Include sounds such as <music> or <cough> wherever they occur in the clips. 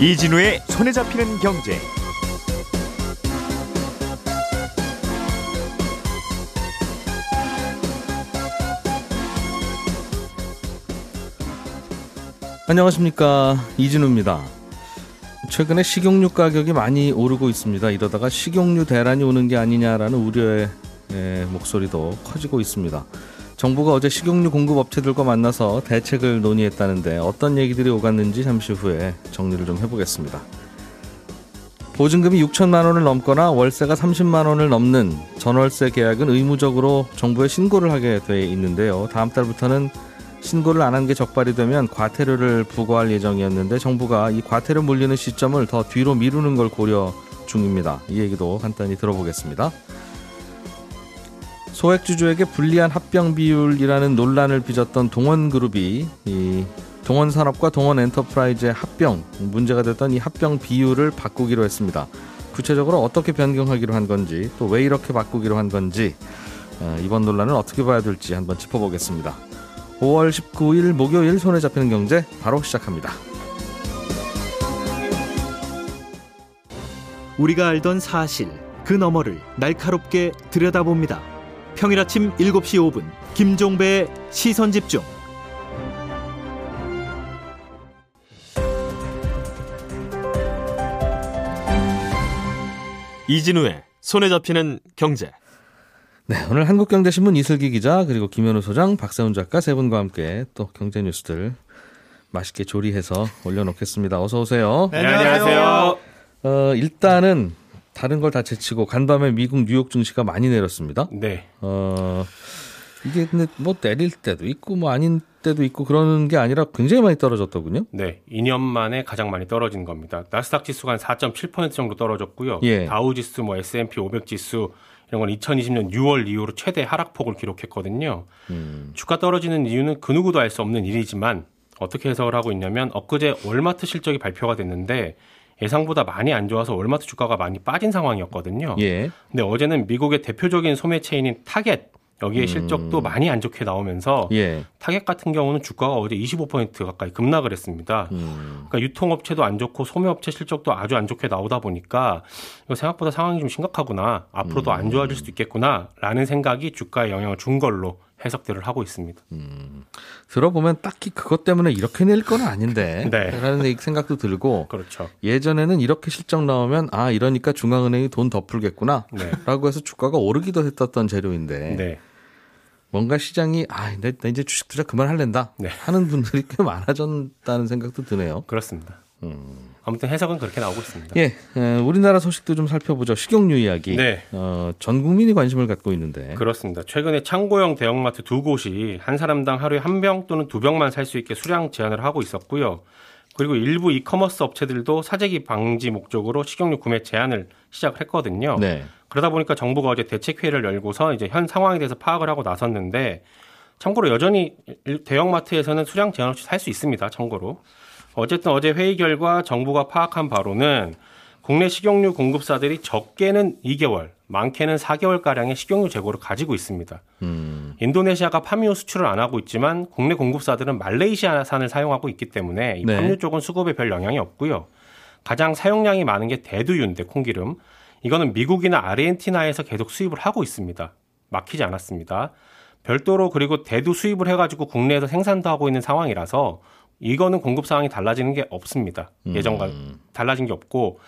이진우의 손에 잡히는 경제. 안녕하십니까 이진우입니다. 최근에 식용유 가격이 많이 오르고 있습니다. 이러다가 식용유 대란이 오는 게 아니냐라는 우려의 예, 목소리도 커지고 있습니다. 정부가 어제 식용유 공급 업체들과 만나서 대책을 논의했다는데 어떤 얘기들이 오갔는지 잠시 후에 정리를 좀 해보겠습니다. 보증금이 6천만 원을 넘거나 월세가 30만 원을 넘는 전월세 계약은 의무적으로 정부에 신고를 하게 돼 있는데요. 다음 달부터는 신고를 안 한 게 적발이 되면 과태료를 부과할 예정이었는데 정부가 이 과태료 물리는 시점을 더 뒤로 미루는 걸 고려 중입니다. 이 얘기도 간단히 들어보겠습니다. 소액주주에게 불리한 합병 비율이라는 논란을 빚었던 동원그룹이 이 동원산업과 동원엔터프라이즈의 합병 문제가 됐던 이 합병 비율을 바꾸기로 했습니다. 구체적으로 어떻게 변경하기로 한 건지 또 왜 이렇게 바꾸기로 한 건지 어, 이번 논란을 어떻게 봐야 될지 한번 짚어보겠습니다. 5월 19일 목요일 손에 잡히는 경제 바로 시작합니다. 우리가 알던 사실 그 너머를 날카롭게 들여다봅니다. 평일 아침 7시 5분 김종배의 시선 집중. 이진우의 손에 잡히는 경제. 네, 오늘 한국경제신문 이슬기 기자 그리고 김현우 소장, 박세훈 작가 세 분과 함께 또 경제 뉴스들 맛있게 조리해서 올려놓겠습니다. 어서 오세요. 네, 안녕하세요. 어, 일단은 다른 걸 다 제치고 간밤에 미국 뉴욕 증시가 많이 내렸습니다. 네. 어, 이게 근데 뭐 내릴 때도 있고 뭐 아닌 때도 있고 그러는 게 아니라 굉장히 많이 떨어졌더군요. 네. 2년 만에 가장 많이 떨어진 겁니다. 나스닥 지수가 한 4.7% 정도 떨어졌고요. 예. 다우 지수, 뭐 S&P 500 지수 이런 건 2020년 6월 이후로 최대 하락폭을 기록했거든요. 음. 주가 떨어지는 이유는 그 누구도 알 수 없는 일이지만 어떻게 해석을 하고 있냐면 엊그제 월마트 실적이 발표가 됐는데 예상보다 많이 안 좋아서 월마트 주가가 많이 빠진 상황이었거든요. 예. 근데 어제는 미국의 대표적인 소매 체인인 타겟 여기에 실적도 많이 안 좋게 나오면서 음. 예. 타겟 같은 경우는 주가가 어제 25% 가까이 급락을 했습니다. 음. 그러니까 유통업체도 안 좋고 소매업체 실적도 아주 안 좋게 나오다 보니까 이거 생각보다 상황이 좀 심각하구나. 앞으로도 안 좋아질 수도 있겠구나라는 생각이 주가에 영향을 준 걸로 해석들을 하고 있습니다. 들어보면 딱히 그것 때문에 이렇게 내릴 건 아닌데 <laughs> 네. 라는 생각도 들고 그렇죠. 예전에는 이렇게 실적 나오면 아 이러니까 중앙은행이 돈 더 풀겠구나 네. 라고 해서 주가가 오르기도 했었던 재료인데 네. 뭔가 시장이 아 나, 나 이제 주식 투자 그만할랜다 네. 하는 분들이 꽤 많아졌다는 생각도 드네요. 그렇습니다. 아무튼 해석은 그렇게 나오고 있습니다. 예, 에, 우리나라 소식도 좀 살펴보죠. 식용유 이야기. 네. 어, 전 국민이 관심을 갖고 있는데. 그렇습니다. 최근에 창고형 대형마트 두 곳이 한 사람당 하루에 한 병 또는 두 병만 살 수 있게 수량 제한을 하고 있었고요. 그리고 일부 이커머스 업체들도 사재기 방지 목적으로 식용유 구매 제한을 시작을 했거든요. 네. 그러다 보니까 정부가 어제 대책회의를 열고서 이제 현 상황에 대해서 파악을 하고 나섰는데 참고로 여전히 대형마트에서는 수량 제한 없이 살 수 있습니다. 참고로. 어쨌든 어제 회의 결과 정부가 파악한 바로는 국내 식용유 공급사들이 적게는 2개월, 많게는 4개월가량의 식용유 재고를 가지고 있습니다. 음, 인도네시아가 파미오 수출을 안 하고 있지만 국내 공급사들은 말레이시아산을 사용하고 있기 때문에 이 네. 팜유 쪽은 수급에 별 영향이 없고요. 가장 사용량이 많은 게 대두유인데 콩기름. 이거는 미국이나 아르헨티나에서 계속 수입을 하고 있습니다. 막히지 않았습니다. 별도로 그리고 대두 수입을 해가지고 국내에서 생산도 하고 있는 상황이라서 이거는 공급 상황이 달라지는 게 없습니다. 예전과 달라진 게 없고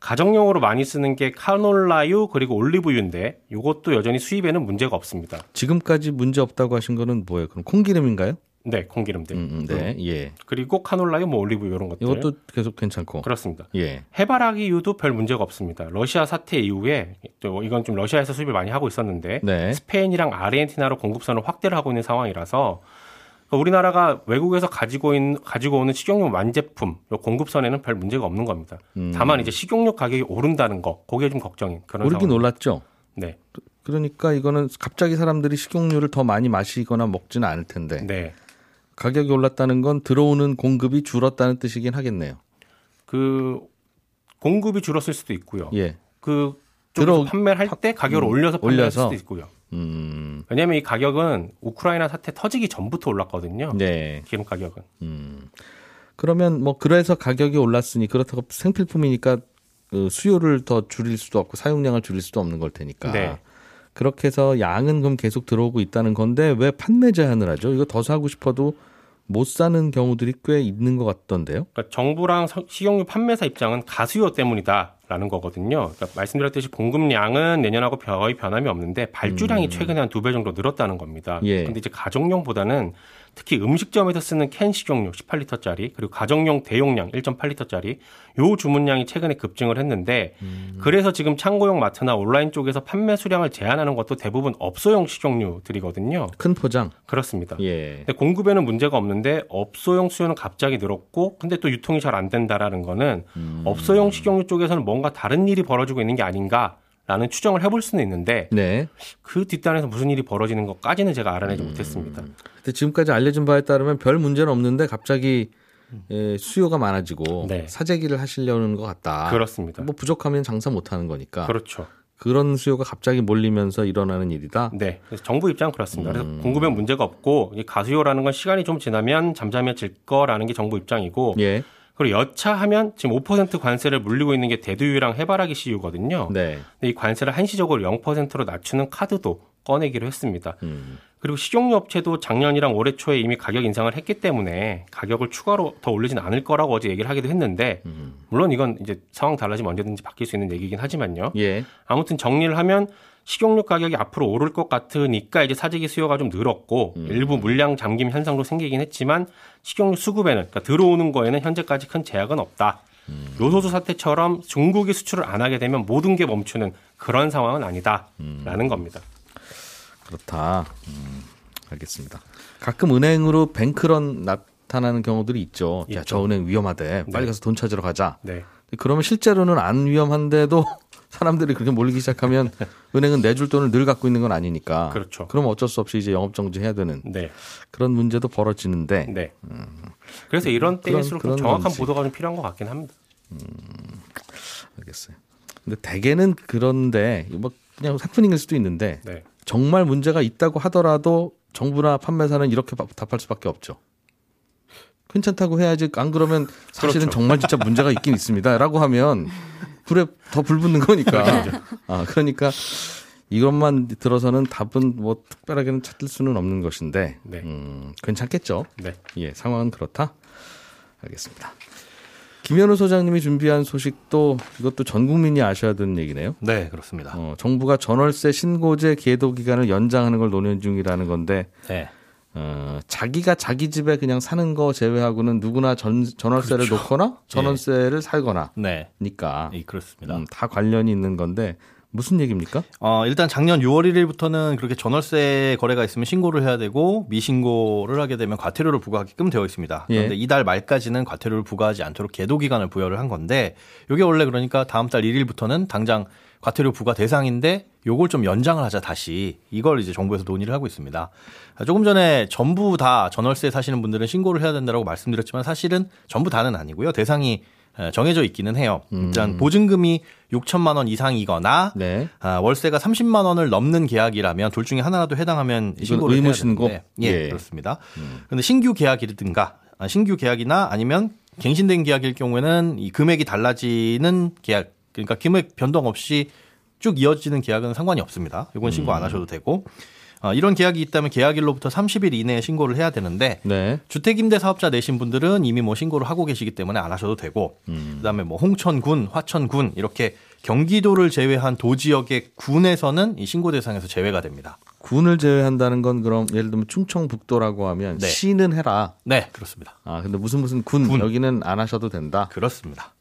가정용으로 많이 쓰는 게 카놀라유 그리고 올리브유인데 이것도 여전히 수입에는 문제가 없습니다. 지금까지 문제 없다고 하신 거는 뭐예요? 그럼 콩기름인가요? 네, 콩기름들. 음, 음, 네, 예. 그리고 카놀라유, 뭐 올리브유 이런 것들. 이것도 계속 괜찮고. 그렇습니다. 예. 해바라기유도 별 문제가 없습니다. 러시아 사태 이후에 또 이건 좀 러시아에서 수입을 많이 하고 있었는데 네. 스페인이랑 아르헨티나로 공급선을 확대를 하고 있는 상황이라서 그러니까 우리나라가 외국에서 가지고 있는 가지고 오는 식용유 완제품 요 공급선에는 별 문제가 없는 겁니다. 다만 이제 식용유 가격이 오른다는 거, 그게 좀 걱정인 그런 오르긴 상황. 올랐죠. 네, 그러니까 이거는 갑자기 사람들이 식용유를 더 많이 마시거나 먹지는 않을 텐데 네. 가격이 올랐다는 건 들어오는 공급이 줄었다는 뜻이긴 하겠네요. 그 공급이 줄었을 수도 있고요. 예. 그 들어- 들어 판매를 할때 가격을 음, 올려서 판매할 올려서. 수도 있고요. 음. 왜냐하면 이 가격은 우크라이나 사태 터지기 전부터 올랐거든요. 네. 기름 가격은. 음. 그러면 뭐 그래서 가격이 올랐으니 그렇다고 생필품이니까 그 수요를 더 줄일 수도 없고 사용량을 줄일 수도 없는 걸 테니까. 네. 그렇게 해서 양은 그럼 계속 들어오고 있다는 건데 왜 판매 제한을 하죠? 이거 더 사고 싶어도 못 사는 경우들이 꽤 있는 것 같던데요. 그러니까 정부랑 서- 식용유 판매사 입장은 가수요 때문이다 라는 거거든요. 그러니까 말씀드렸듯이 공급량은 내년하고 거의 변함이 없는데 발주량이 최근에 한 두 배 정도 늘었다는 겁니다. 예. 근데 이제 가정용보다는 특히 음식점에서 쓰는 캔 식용유 18리터짜리 그리고 가정용 대용량 1.8리터짜리 요 주문량이 최근에 급증을 했는데 그래서 지금 창고용 마트나 온라인 쪽에서 판매 수량을 제한하는 것도 대부분 업소용 식용유들이거든요. 큰 포장. 그렇습니다. 예. 근데 공급에는 문제가 없는데 업소용 수요는 갑자기 늘었고 근데 또 유통이 잘 안 된다라는 거는 음. 업소용 식용유 쪽에서는 뭔가 다른 일이 벌어지고 있는 게 아닌가 라는 추정을 해볼 수는 있는데 네. 그 뒷단에서 무슨 일이 벌어지는 것까지는 제가 알아내지 음. 못했습니다. 근데 지금까지 알려진 바에 따르면 별 문제는 없는데 갑자기 예, 수요가 많아지고 네. 사재기를 하시려는 것 같다. 그렇습니다. 뭐 부족하면 장사 못 하는 거니까. 그렇죠. 그런 수요가 갑자기 몰리면서 일어나는 일이다. 네. 그래서 정부 입장은 그렇습니다. 그래서 음. 공급에 문제가 없고 이 가수요라는 건 시간이 좀 지나면 잠잠해질 거라는 게 정부 입장이고 예. 그리고 여차하면 지금 5% 관세를 물리고 있는 게 대두유랑 해바라기 씨유거든요. 네. 근데 이 관세를 한시적으로 0%로 낮추는 카드도 꺼내기로 했습니다. 음. 그리고 식용유 업체도 작년이랑 올해 초에 이미 가격 인상을 했기 때문에 가격을 추가로 더 올리진 않을 거라고 어제 얘기를 하기도 했는데 음. 물론 이건 이제 상황 달라지면 언제든지 바뀔 수 있는 얘기긴 하지만요. 예. 아무튼 정리를 하면 식용유 가격이 앞으로 오를 것 같으니까 이제 사재기 수요가 좀 늘었고 일부 물량 잠김 현상도 생기긴 했지만 식용유 수급에는 그러니까 들어오는 거에는 현재까지 큰 제약은 없다. 요소수 사태처럼 중국이 수출을 안 하게 되면 모든 게 멈추는 그런 상황은 아니다라는 겁니다. 그렇다. 음, 알겠습니다. 가끔 은행으로 뱅크런 나타나는 경우들이 있죠. 야, 있죠. 저 은행 위험하대. 빨리 네. 가서 돈 찾으러 가자. 네. 그러면 실제로는 안 위험한데도 사람들이 그렇게 몰리기 시작하면 은행은 내줄 돈을 늘 갖고 있는 건 아니니까. 그렇죠. 그럼 어쩔 수 없이 이제 영업 정지 해야 되는 네. 그런 문제도 벌어지는데. 네. 그래서 이런 그런- 때일수록 좀 그런 정확한 건지. 보도가 좀 필요한 것 같긴 합니다. 알겠어요. 근데 대개는 그런데 뭐 그냥 해프닝일 수도 있는데 네. 정말 문제가 있다고 하더라도 정부나 판매사는 이렇게 바- 답할 수밖에 없죠. 괜찮다고 해야지 안 그러면 사실은 그렇죠. 정말 진짜 문제가 있긴 있습니다라고 하면 불에 더 불 붙는 거니까. <laughs> 아 그러니까 이것만 들어서는 답은 뭐 특별하게는 찾을 수는 없는 것인데 네. 음, 괜찮겠죠. 네. 예, 상황은 그렇다. 알겠습니다. 김현우 소장님이 준비한 소식도 이것도 전 국민이 아셔야 되는 얘기네요. 네, 그렇습니다. 어, 정부가 전월세 신고제 계도 기간을 연장하는 걸 논의 중이라는 건데 네. 어, 자기가 자기 집에 그냥 사는 거 제외하고는 누구나 전, 전월세를 그렇죠. 놓거나 전월세를 살거나 네. 니까 이 그렇습니다. 음, 다 관련이 있는 건데 무슨 얘기입니까? 어, 일단 작년 6월 1일부터는 그렇게 전월세 거래가 있으면 신고를 해야 되고 미신고를 하게 되면 과태료를 부과하게끔 되어 있습니다. 예. 그런데 이달 말까지는 과태료를 부과하지 않도록 계도 기간을 부여를 한 건데 이게 원래 그러니까 다음 달 1일부터는 당장 과태료 부과 대상인데 요걸 좀 연장을 하자 다시 이걸 이제 정부에서 논의를 하고 있습니다. 조금 전에 전부 다 전월세 사시는 분들은 신고를 해야 된다고 말씀드렸지만 사실은 전부 다는 아니고요. 대상이 에, 정해져 있기는 해요. 일단 보증금이 6천만 원 이상이거나 네. 아, 월세가 30만 원을 넘는 계약이라면 둘 중에 하나라도 해당하면 신고를 의무 신고? 예, 예. 그렇습니다. 그런데 신규 계약이든가 아, 신규 계약이나 아니면 갱신된 계약일 경우에는 이 금액이 달라지는 계약 그러니까 금액 변동 없이 쭉 이어지는 계약은 상관이 없습니다. 이건 신고 안 하셔도 되고 어, 이런 계약이 있다면 계약일로부터 30일 이내에 신고를 해야 되는데 네. 주택임대 사업자 내신 분들은 이미 뭐 신고를 하고 계시기 때문에 안 하셔도 되고 그다음에 뭐 홍천군, 화천군 이렇게 경기도를 제외한 도지역의 군에서는 이 신고 대상에서 제외가 됩니다. 군을 제외한다는 건 그럼 예를 들면 충청북도라고 하면 네. 시는 해라. 네, 그렇습니다. 아 근데 무슨 무슨 군, 군. 여기는 안 하셔도 된다. 그렇습니다.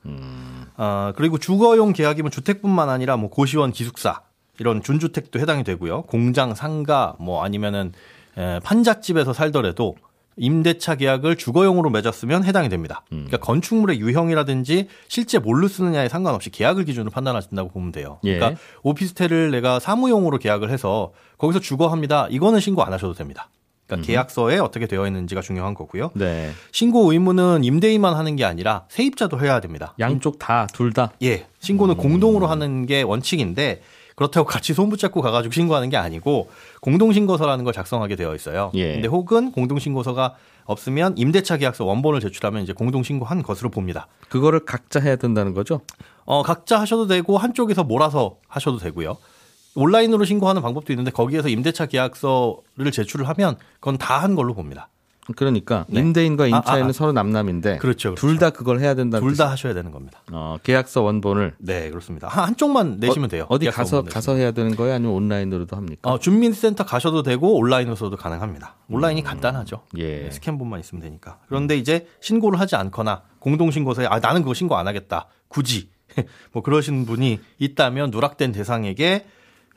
어, 그리고 주거용 계약이면 주택뿐만 아니라 뭐 고시원 기숙사 이런 준주택도 해당이 되고요. 공장, 상가 뭐 아니면은 에, 판잣집에서 살더라도 임대차 계약을 주거용으로 맺었으면 해당이 됩니다. 그러니까 건축물의 유형이라든지 실제 뭘로 쓰느냐에 상관없이 계약을 기준으로 판단하신다고 보면 돼요. 예. 그러니까 오피스텔을 내가 사무용으로 계약을 해서 거기서 주거합니다. 이거는 신고 안 하셔도 됩니다. 그러니까 계약서에 어떻게 되어 있는지가 중요한 거고요. 네. 신고 의무는 임대인만 하는 게 아니라 세입자도 해야 됩니다. 양쪽 다 둘 다. 예, 신고는 공동으로 하는 게 원칙인데 그렇다고 같이 손 붙잡고 가가지고 신고하는 게 아니고 공동신고서라는 걸 작성하게 되어 있어요. 예. 근데 혹은 공동신고서가 없으면 임대차 계약서 원본을 제출하면 이제 공동신고한 것으로 봅니다. 그거를 각자 해야 된다는 거죠? 어, 각자 하셔도 되고 한쪽에서 몰아서 하셔도 되고요. 온라인으로 신고하는 방법도 있는데 거기에서 임대차 계약서를 제출을 하면 그건 다 한 걸로 봅니다. 그러니까 네. 임대인과 임차인은 아, 아. 서로 남남인데 그렇죠, 그렇죠. 둘 다 그걸 해야 된다는 둘 다 하셔야 되는 겁니다. 어, 계약서 원본을 네, 그렇습니다. 한- 한쪽만 내시면 돼요. 어디 계약서 가서 가서 해야 되는 거예요? 아니면 온라인으로도 합니까? 어, 주민센터 가셔도 되고 온라인으로서도 가능합니다. 온라인이 간단하죠. 예. 네, 스캔본만 있으면 되니까. 그런데 이제 신고를 하지 않거나 공동신고서에 아 나는 그거 신고 안 하겠다. 굳이 <laughs> 뭐 그러신 분이 있다면 누락된 대상에게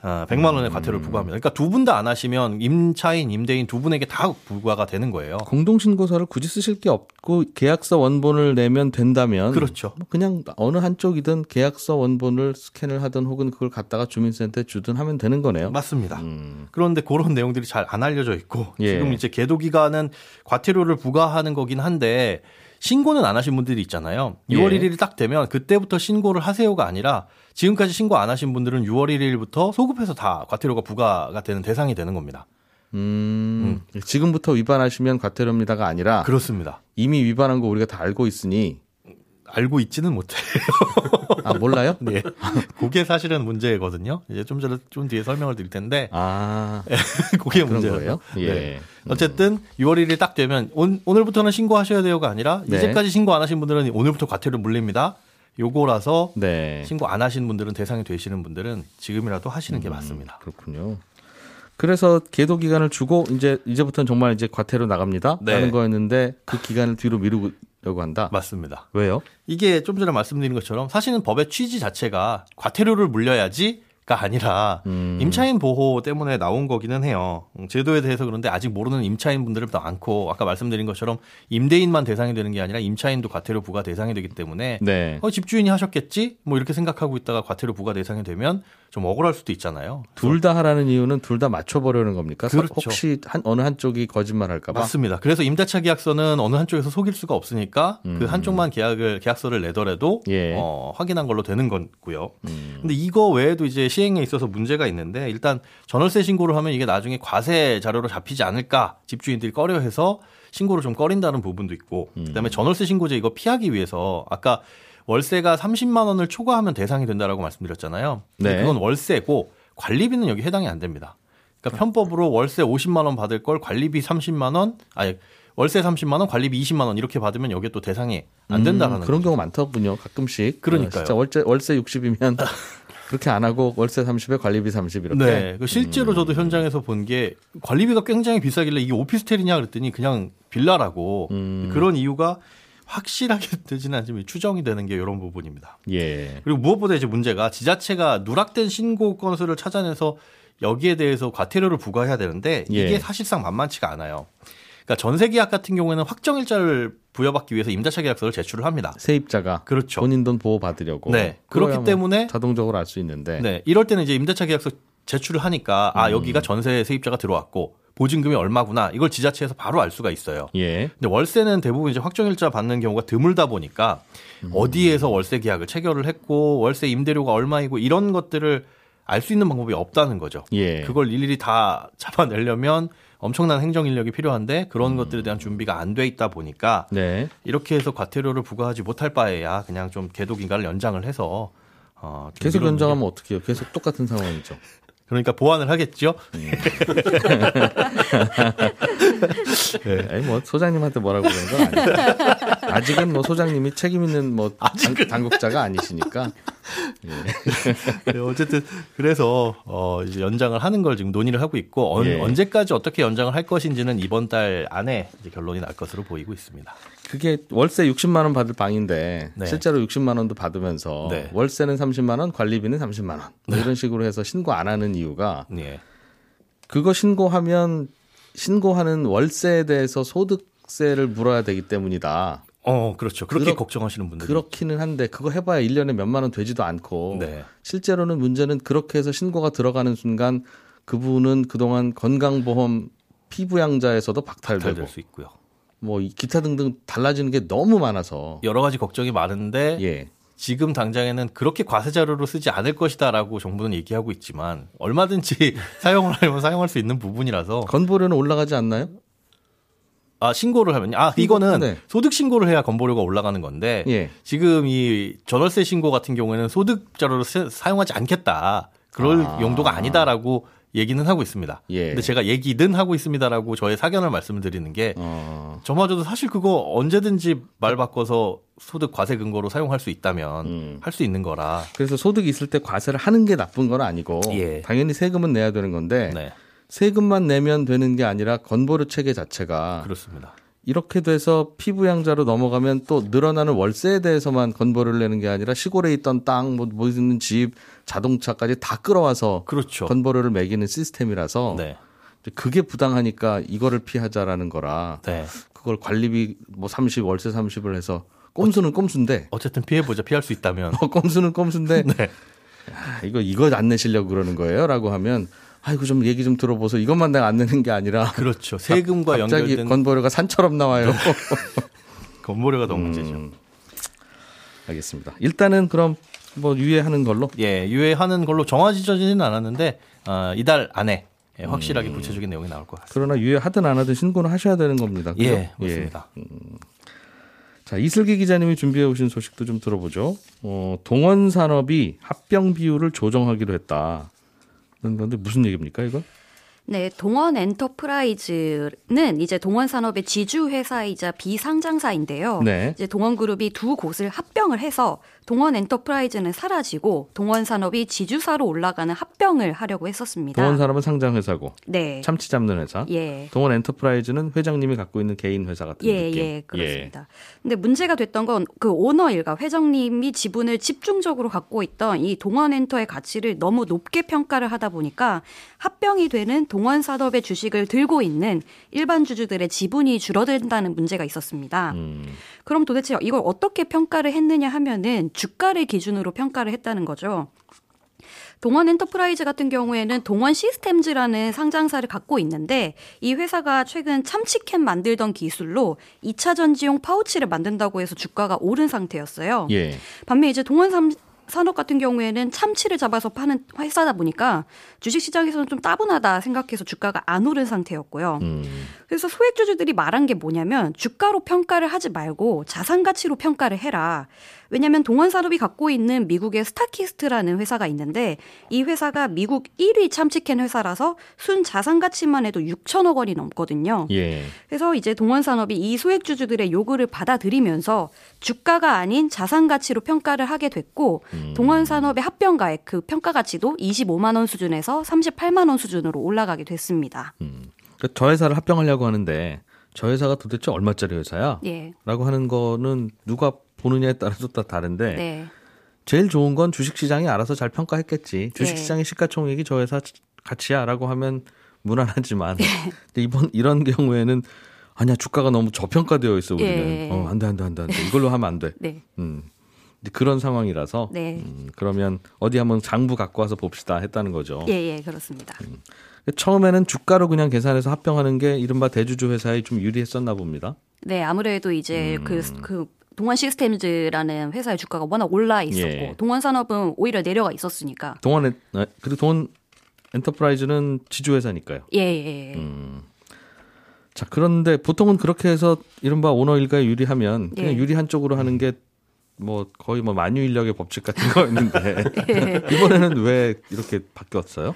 어, 100만 원의 과태료를 부과합니다. 그러니까 두 분 다 안 하시면 임차인, 임대인 두 분에게 다 부과가 되는 거예요. 공동신고서를 굳이 쓰실 게 없고 계약서 원본을 내면 된다면 그렇죠. 뭐 그냥 어느 한쪽이든 계약서 원본을 스캔을 하든 혹은 그걸 갖다가 주민센터에 주든 하면 되는 거네요. 맞습니다. 음. 그런데 그런 내용들이 잘 안 알려져 있고 예. 지금 이제 계도 기간은 과태료를 부과하는 거긴 한데 신고는 안 하신 분들이 있잖아요. 6월 예. 1일이 딱 되면 그때부터 신고를 하세요가 아니라 지금까지 신고 안 하신 분들은 6월 1일부터 소급해서 다 과태료가 부과가 되는 대상이 되는 겁니다. 음, 지금부터 위반하시면 과태료입니다가 아니라 그렇습니다. 이미 위반한 거 우리가 다 알고 있으니 알고 있지는 못해요. <laughs> 아 몰라요? <laughs> 네. 그게 사실은 문제거든요. 이제 좀 전에 좀 뒤에 설명을 드릴 텐데 아 <laughs> 그게 그런 문제예요. 거예요? 예. 어쨌든 6월 1일 딱 되면 온, 오늘부터는 신고하셔야 돼요가 아니라 네. 이제까지 신고 안 하신 분들은 오늘부터 과태료 물립니다. 요거라서 네. 신고 안 하신 분들은 대상이 되시는 분들은 지금이라도 하시는 음. 게 맞습니다. 그렇군요. 그래서 계도 기간을 주고 이제 이제부터는 정말 이제 과태료 나갑니다. 네. 라는 거였는데 그 기간을 뒤로 미루 려고 한다. 맞습니다. 왜요? 이게 좀 전에 말씀드린 것처럼 사실은 법의 취지 자체가 과태료를 물려야지 가 아니라 음. 임차인 보호 때문에 나온 거기는 해요. 음, 제도에 대해서 그런데 아직 모르는 임차인 분들은 더 많고 아까 말씀드린 것처럼 임대인만 대상이 되는 게 아니라 임차인도 과태료 부과 대상이 되기 때문에 네. 어, 집주인이 하셨겠지? 뭐 이렇게 생각하고 있다가 과태료 부과 대상이 되면 좀 억울할 수도 있잖아요. 둘 다 하라는 이유는 둘 다 맞춰보려는 겁니까? 서- 그렇죠. 혹시 한 어느 한쪽이 거짓말 할까봐? 맞습니다. 그래서 임대차 계약서는 어느 한쪽에서 속일 수가 없으니까 그 한쪽만 계약을 계약서를 내더라도 음. 예. 어, 확인한 걸로 되는 거고요. 음. 근데 이거 외에도 이제 시행에 있어서 문제가 있는데 일단 전월세 신고를 하면 이게 나중에 과세 자료로 잡히지 않을까 집주인들이 꺼려해서 신고를 좀 꺼린다는 부분도 있고 음. 그다음에 전월세 신고제 이거 피하기 위해서 아까 월세가 30만 원을 초과하면 대상이 된다라고 말씀드렸잖아요. 네. 그건 월세고 관리비는 여기 해당이 안 됩니다. 그러니까 편법으로 월세 50만 원 받을 걸 관리비 30만 원, 아니 월세 30만 원, 관리비 20만 원 이렇게 받으면 여기에 또 대상이 안 된다라는 음, 그런 거죠. 경우 많더군요. 가끔씩. 그러니까요. 어, 진짜 월세 월세 60이면 <laughs> 그렇게 안 하고 월세 30에 관리비 30 이렇게. 네. 그 실제로 저도 현장에서 본 게 관리비가 굉장히 비싸길래 이게 오피스텔이냐 그랬더니 그냥 빌라라고 음. 그런 이유가 확실하게 <laughs> 되지는 않지만 추정이 되는 게 이런 부분입니다. 예. 그리고 무엇보다 이제 문제가 지자체가 누락된 신고 건수를 찾아내서 여기에 대해서 과태료를 부과해야 되는데 이게 예. 사실상 만만치가 않아요. 그러니까 전세 계약 같은 경우에는 확정 일자를 부여받기 위해서 임대차 계약서를 제출을 합니다. 세입자가 그렇죠. 본인 돈 보호 받으려고. 네. 그렇기 때문에 자동적으로 알 수 있는데. 네. 이럴 때는 이제 임대차 계약서 제출을 하니까 음. 아 여기가 전세 세입자가 들어왔고 보증금이 얼마구나 이걸 지자체에서 바로 알 수가 있어요. 예. 근데 월세는 대부분 이제 확정일자 받는 경우가 드물다 보니까 음. 어디에서 월세 계약을 체결을 했고 월세 임대료가 얼마이고 이런 것들을 알 수 있는 방법이 없다는 거죠. 예. 그걸 일일이 다 <laughs> 잡아내려면 엄청난 행정 인력이 필요한데 음. 그런 것들에 대한 준비가 안 돼 있다 보니까 네. 이렇게 해서 과태료를 부과하지 못할 바에야 그냥 좀 계도 기간을 연장을 해서 어, 좀 계속 연장하면 어떻게 해요? 계속 똑같은 상황이죠. <laughs> 그러니까 보완을 하겠죠. <laughs> 아니 뭐 소장님한테 뭐라고 그러는 건 아니고 아직은 뭐 소장님이 책임 있는 뭐 당, 당국자가 아니시니까 네, <laughs> 어쨌든 그래서 어 이제 연장을 하는 걸 지금 논의를 하고 있고 언, 예. 언제까지 어떻게 연장을 할 것인지는 이번 달 안에 이제 결론이 날 것으로 보이고 있습니다. 그게 월세 60만 원 받을 방인데 네. 실제로 60만 원도 받으면서 네. 월세는 30만 원, 관리비는 30만 원뭐 이런 식으로 해서 신고 안 하는 이유가 예. 그거 신고하면 신고하는 월세에 대해서 소득세를 물어야 되기 때문이다. 어, 그렇죠. 그렇게 그렇- 걱정하시는 분들. 그렇기는 한데 그거 해봐야 1년에 몇만 원 되지도 않고 네. 실제로는 문제는 그렇게 해서 신고가 들어가는 순간 그분은 그동안 건강보험 피부양자에서도 박탈되고 탈될 수 있고요. 뭐이 기타 등등 달라지는 게 너무 많아서 여러 가지 걱정이 많은데 예. 지금 당장에는 그렇게 과세 자료로 쓰지 않을 것이다라고 정부는 얘기하고 있지만 얼마든지 <laughs> 사용을 하려면 사용할 수 있는 부분이라서 건보료는 올라가지 않나요? 아 신고를 하면요. 아 이거는 네. 소득 신고를 해야 건보료가 올라가는 건데 예. 지금 이 전월세 신고 같은 경우에는 소득 자료로 쓰- 사용하지 않겠다. 그럴 아. 용도가 아니다라고 얘기는 하고 있습니다. 예. 근데 제가 얘기는 하고 있습니다라고 저의 사견을 말씀을 드리는 게 어. 저마저도 사실 그거 언제든지 말 바꿔서 소득 과세 근거로 사용할 수 있다면 음. 할수 있는 거라. 그래서 소득이 있을 때 과세를 하는 게 나쁜 건 아니고 예. 당연히 세금은 내야 되는 건데 네. 세금만 내면 되는 게 아니라 건보료 체계 자체가 그렇습니다. 이렇게 돼서 피부양자로 넘어가면 또 늘어나는 월세에 대해서만 건보료를 내는 게 아니라 시골에 있던 땅, 뭐, 뭐 있는 집, 자동차까지 다 끌어와서 그렇죠. 건보료를 매기는 시스템이라서 네. 그게 부당하니까 이거를 피하자라는 거라 네. 그걸 관리비 뭐 30, 월세 30을 해서 꼼수는 꼼수인데 어쨌든 피해 보자 피할 수 있다면 <laughs> 어, 꼼수는 꼼수인데 <laughs> 네. 아, 이거 이거 안 내시려고 그러는 거예요라고 하면 아이고 좀 얘기 좀 들어보소 이것만 내가 안 내는 게 아니라 <laughs> 그렇죠. 세금과 갑자기 연결된 건보료가 산처럼 나와요. <laughs> 건보료가 더 문제죠. 음, 알겠습니다. 일단은 그럼 뭐 유예하는 걸로 예, 유예하는 걸로 정해지지는 않았는데 어, 이달 안에 예, 음. 확실하게 구체적인 내용이 나올 것 같습니다. 그러나 유예하든 안 하든 신고는 하셔야 되는 겁니다. 그죠? 예, 맞습니다. 자 이슬기 기자님이 준비해 오신 소식도 좀 들어보죠. 어, 동원 산업이 합병 비율을 조정하기로 했다. 그런데 무슨 얘기입니까 이거? 네, 동원 엔터프라이즈는 이제 동원 산업의 지주 회사이자 비상장사인데요. 네. 이제 동원 그룹이 두 곳을 합병을 해서 동원 엔터프라이즈는 사라지고 동원 산업이 지주사로 올라가는 합병을 하려고 했었습니다. 동원 산업은 상장 회사고 네. 참치 잡는 회사. 예. 동원 엔터프라이즈는 회장님이 갖고 있는 개인 회사 같은 예, 느낌. 예, 그렇습니다. 근데 문제가 됐던 건 그 오너 일가 회장님이 지분을 집중적으로 갖고 있던 이 동원 엔터의 가치를 너무 높게 평가를 하다 보니까 합병이 되는 동원 산업의 주식을 들고 있는 일반 주주들의 지분이 줄어든다는 문제가 있었습니다. 음, 그럼 도대체 이걸 어떻게 평가를 했느냐 하면은 주가를 기준으로 평가를 했다는 거죠. 동원 엔터프라이즈 같은 경우에는 동원 시스템즈라는 상장사를 갖고 있는데 이 회사가 최근 참치캔 만들던 기술로 2차 전지용 파우치를 만든다고 해서 주가가 오른 상태였어요. 예. 반면 이제 동원 삼- 산업 같은 경우에는 참치를 잡아서 파는 회사다 보니까 주식 시장에서는 좀 따분하다 생각해서 주가가 안 오른 상태였고요. 음, 그래서 소액주주들이 말한 게 뭐냐면 주가로 평가를 하지 말고 자산 가치로 평가를 해라. 왜냐하면 동원산업이 갖고 있는 미국의 스타키스트라는 회사가 있는데 이 회사가 미국 1위 참치캔 회사라서 순 자산 가치만 해도 6천억 원이 넘거든요. 예. 그래서 이제 동원산업이 이 소액주주들의 요구를 받아들이면서 주가가 아닌 자산 가치로 평가를 하게 됐고 음. 동원산업의 합병가액 그 평가 가치도 25만 원 수준에서 38만 원 수준으로 올라가게 됐습니다. 그러니까 저 회사를 합병하려고 하는데 저 회사가 도대체 얼마짜리 회사야? 예. 라고 하는 거는 누가 보느냐에 따라서 다 다른데 네. 제일 좋은 건 주식시장이 알아서 잘 평가했겠지. 주식시장의 네. 시가총액이 저 회사 가치야라고 하면 무난하지만 네. 근데 이번 이런 경우에는 아니야 주가가 너무 저평가되어 있어 우리는 예. 어 안돼 안돼 안돼 안돼 이걸로 하면 안 돼. 네. 음 그런 상황이라서 네. 음, 그러면 어디 한번 장부 갖고 와서 봅시다 했다는 거죠. 예, 예, 그렇습니다. 처음에는 주가로 그냥 계산해서 합병하는 게 이른바 대주주 회사에 좀 유리했었나 봅니다. 네, 아무래도 이제 음. 그, 그, 동원 시스템즈라는 회사의 주가가 워낙 올라 있었고, 예. 동원 산업은 오히려 내려가 있었으니까. 동원 엔, 아, 그리고 동원 엔터프라이즈는 지주 회사니까요. 예, 예, 예. 음. 자, 그런데 보통은 그렇게 해서 이른바 오너 일가에 유리하면 그냥 예. 유리한 쪽으로 하는 게 뭐 거의 뭐 만유 인력의 법칙 같은 <laughs> 거였는데 예. 이번에는 왜 이렇게 바뀌었어요?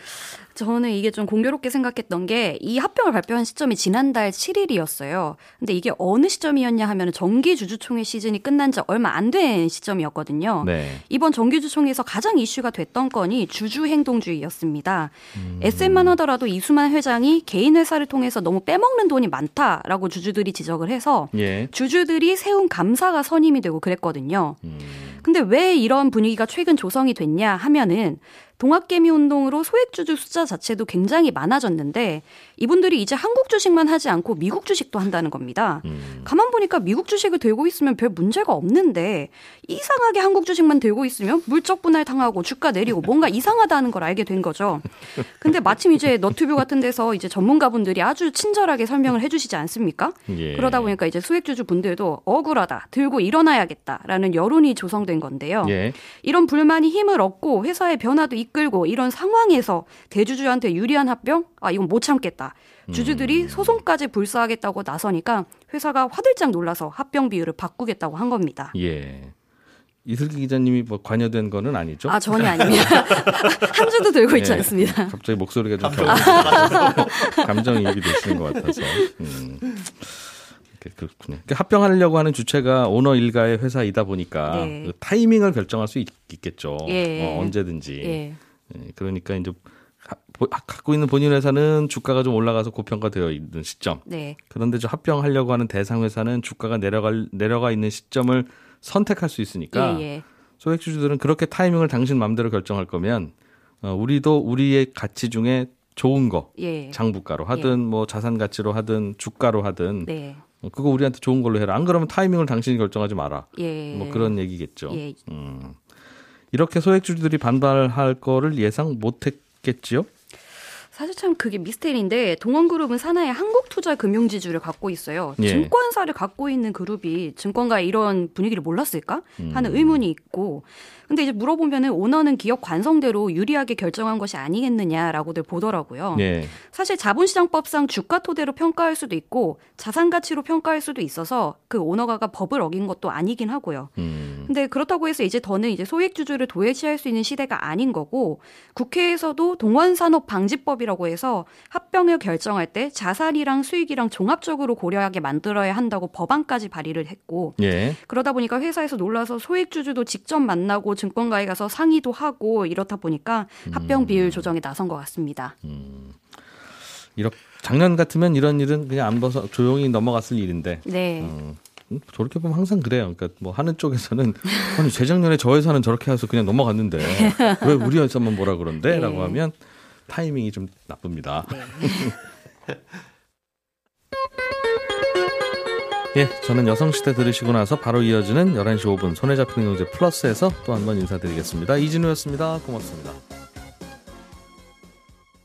저는 이게 좀 공교롭게 생각했던 게 이 합병을 발표한 시점이 지난달 7일이었어요. 근데 이게 어느 시점이었냐 하면 정기 주주총회 시즌이 끝난 지 얼마 안 된 시점이었거든요. 네. 이번 정기 주총에서 가장 이슈가 됐던 건이 주주 행동주의였습니다. 음. SM만 하더라도 이수만 회장이 개인 회사를 통해서 너무 빼먹는 돈이 많다라고 주주들이 지적을 해서 예. 주주들이 세운 감사가 선임이 되고 그랬거든요. 음. 근데 왜 이런 분위기가 최근 조성이 됐냐 하면은 동학개미 운동으로 소액 주주 숫자 자체도 굉장히 많아졌는데 이분들이 이제 한국 주식만 하지 않고 미국 주식도 한다는 겁니다. 음. 가만 보니까 미국 주식을 들고 있으면 별 문제가 없는데 이상하게 한국 주식만 들고 있으면 물적 분할 당하고 주가 내리고 뭔가 <laughs> 이상하다는 걸 알게 된 거죠. 근데 마침 이제 너튜브 같은 데서 이제 전문가분들이 아주 친절하게 설명을 해주시지 않습니까? 예. 그러다 보니까 이제 수액주주 분들도 억울하다, 들고 일어나야겠다라는 여론이 조성된 건데요. 예. 이런 불만이 힘을 얻고 회사의 변화도 이끌고 이런 상황에서 대주주한테 유리한 합병? 아, 이건 못 참겠다. 음. 주주들이 소송까지 불사하겠다고 나서니까 회사가 화들짝 놀라서 합병 비율을 바꾸겠다고 한 겁니다. 예. 이슬기 기자님이 뭐 관여된 거는 아니죠? 아, 전혀 아닙니다. <laughs> 한 주도 들고 있지 예. 않습니다. 갑자기 목소리가 좀 감정이입이 <laughs> 되시는 것 같아서. 음. 그렇군요. 그러니까 합병하려고 하는 주체가 오너 일가의 회사이다 보니까 네. 그 타이밍을 결정할 수 있, 겠죠 예. 어, 언제든지. 예. 예, 그러니까 이제 갖고 있는 본인 회사는 주가가 좀 올라가서 고평가되어 있는 시점. 네. 그런데 저 합병하려고 하는 대상 회사는 주가가 내려갈 내려가 있는 시점을 선택할 수 있으니까 예, 예. 소액주주들은 그렇게 타이밍을 당신 마음대로 결정할 거면 어, 우리도 우리의 가치 중에 좋은 거 예. 장부가로 하든 뭐 자산 가치로 하든 주가로 하든 네. 어, 그거 우리한테 좋은 걸로 해라. 안 그러면 타이밍을 당신이 결정하지 마라. 예. 뭐 그런 얘기겠죠. 예. 음. 이렇게 소액주주들이 반발할 거를 예상 못했겠지요? 사실 참 그게 미스테리인데 동원그룹은 산하의 한국투자금융지주를 갖고 있어요. 예. 증권사를 갖고 있는 그룹이 증권가의 이런 분위기를 몰랐을까 하는 음. 의문이 있고 근데 이제 물어보면은 오너는 기업 관성대로 유리하게 결정한 것이 아니겠느냐라고들 보더라고요. 예. 사실 자본시장법상 주가 토대로 평가할 수도 있고 자산 가치로 평가할 수도 있어서 그 오너가가 법을 어긴 것도 아니긴 하고요. 음. 근데 그렇다고 해서 이제 더는 이제 소액 주주를 도외시할 수 있는 시대가 아닌 거고 국회에서도 동원산업 방지법이라고 해서 합병을 결정할 때 자산이랑 수익이랑 종합적으로 고려하게 만들어야 한다고 법안까지 발의를 했고 예. 그러다 보니까 회사에서 놀라서 소액 주주도 직접 만나고 증권가에 가서 상의도 하고 이렇다 보니까 합병 비율 조정에 나선 것 같습니다. 이렇게 작년 같으면 이런 일은 그냥 안 봐서 조용히 넘어갔을 일인데 네. 음, 저렇게 보면 항상 그래요. 그러니까 뭐 하는 쪽에서는 <laughs> 아니 재작년에 저 회사는 저렇게 해서 그냥 넘어갔는데 <laughs> 왜 우리 회사만 뭐라 그런데?라고 네. 하면 타이밍이 좀 나쁩니다. <laughs> 예, 저는 여성시대 들으시고 나서 바로 이어지는 11시 5분 손에 잡히는 경제 플러스에서 또 한 번 인사드리겠습니다. 이진우였습니다. 고맙습니다.